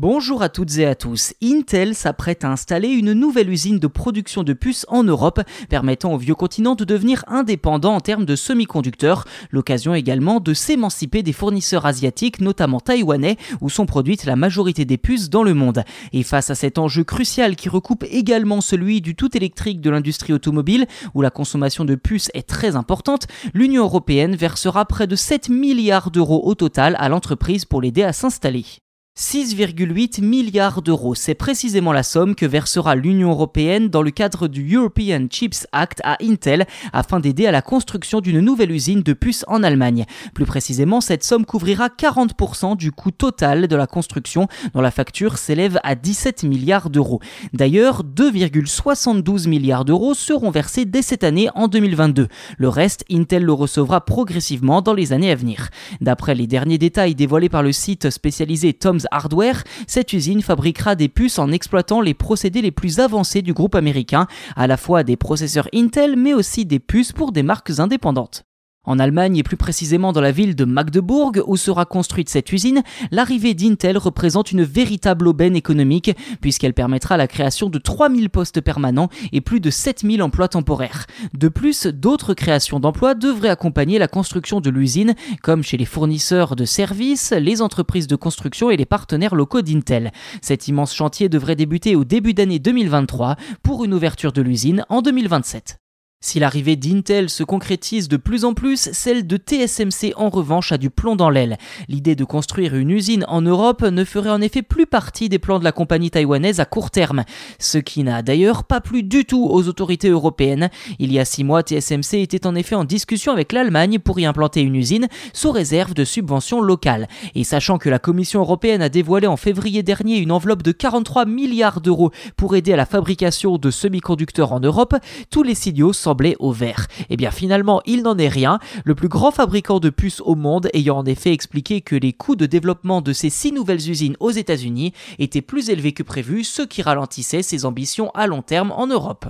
Bonjour à toutes et à tous. Intel s'apprête à installer une nouvelle usine de production de puces en Europe, permettant au vieux continent de devenir indépendant en termes de semi-conducteurs. L'occasion également de s'émanciper des fournisseurs asiatiques, notamment taïwanais, où sont produites la majorité des puces dans le monde. Et face à cet enjeu crucial qui recoupe également celui du tout électrique de l'industrie automobile, où la consommation de puces est très importante, l'Union européenne versera près de 7 milliards d'euros au total à l'entreprise pour l'aider à s'installer. 6,8 milliards d'euros, c'est précisément la somme que versera l'Union européenne dans le cadre du European Chips Act à Intel afin d'aider à la construction d'une nouvelle usine de puces en Allemagne. Plus précisément, cette somme couvrira 40% du coût total de la construction dont la facture s'élève à 17 milliards d'euros. D'ailleurs, 2,72 milliards d'euros seront versés dès cette année en 2022. Le reste, Intel le recevra progressivement dans les années à venir. D'après les derniers détails dévoilés par le site spécialisé Tom's Hardware, cette usine fabriquera des puces en exploitant les procédés les plus avancés du groupe américain, à la fois des processeurs Intel mais aussi des puces pour des marques indépendantes. En Allemagne et plus précisément dans la ville de Magdebourg où sera construite cette usine, l'arrivée d'Intel représente une véritable aubaine économique puisqu'elle permettra la création de 3000 postes permanents et plus de 7000 emplois temporaires. De plus, d'autres créations d'emplois devraient accompagner la construction de l'usine comme chez les fournisseurs de services, les entreprises de construction et les partenaires locaux d'Intel. Cet immense chantier devrait débuter au début d'année 2023 pour une ouverture de l'usine en 2027. Si l'arrivée d'Intel se concrétise de plus en plus, celle de TSMC en revanche a du plomb dans l'aile. L'idée de construire une usine en Europe ne ferait en effet plus partie des plans de la compagnie taïwanaise à court terme, ce qui n'a d'ailleurs pas plu du tout aux autorités européennes. Il y a six mois, TSMC était en effet en discussion avec l'Allemagne pour y implanter une usine sous réserve de subventions locales. Et sachant que la Commission européenne a dévoilé en février dernier une enveloppe de 43 milliards d'euros pour aider à la fabrication de semi-conducteurs en Europe, tous les signaux semblait au vert. Et eh bien finalement, il n'en est rien, le plus grand fabricant de puces au monde ayant en effet expliqué que les coûts de développement de ces six nouvelles usines aux États-Unis étaient plus élevés que prévu, ce qui ralentissait ses ambitions à long terme en Europe.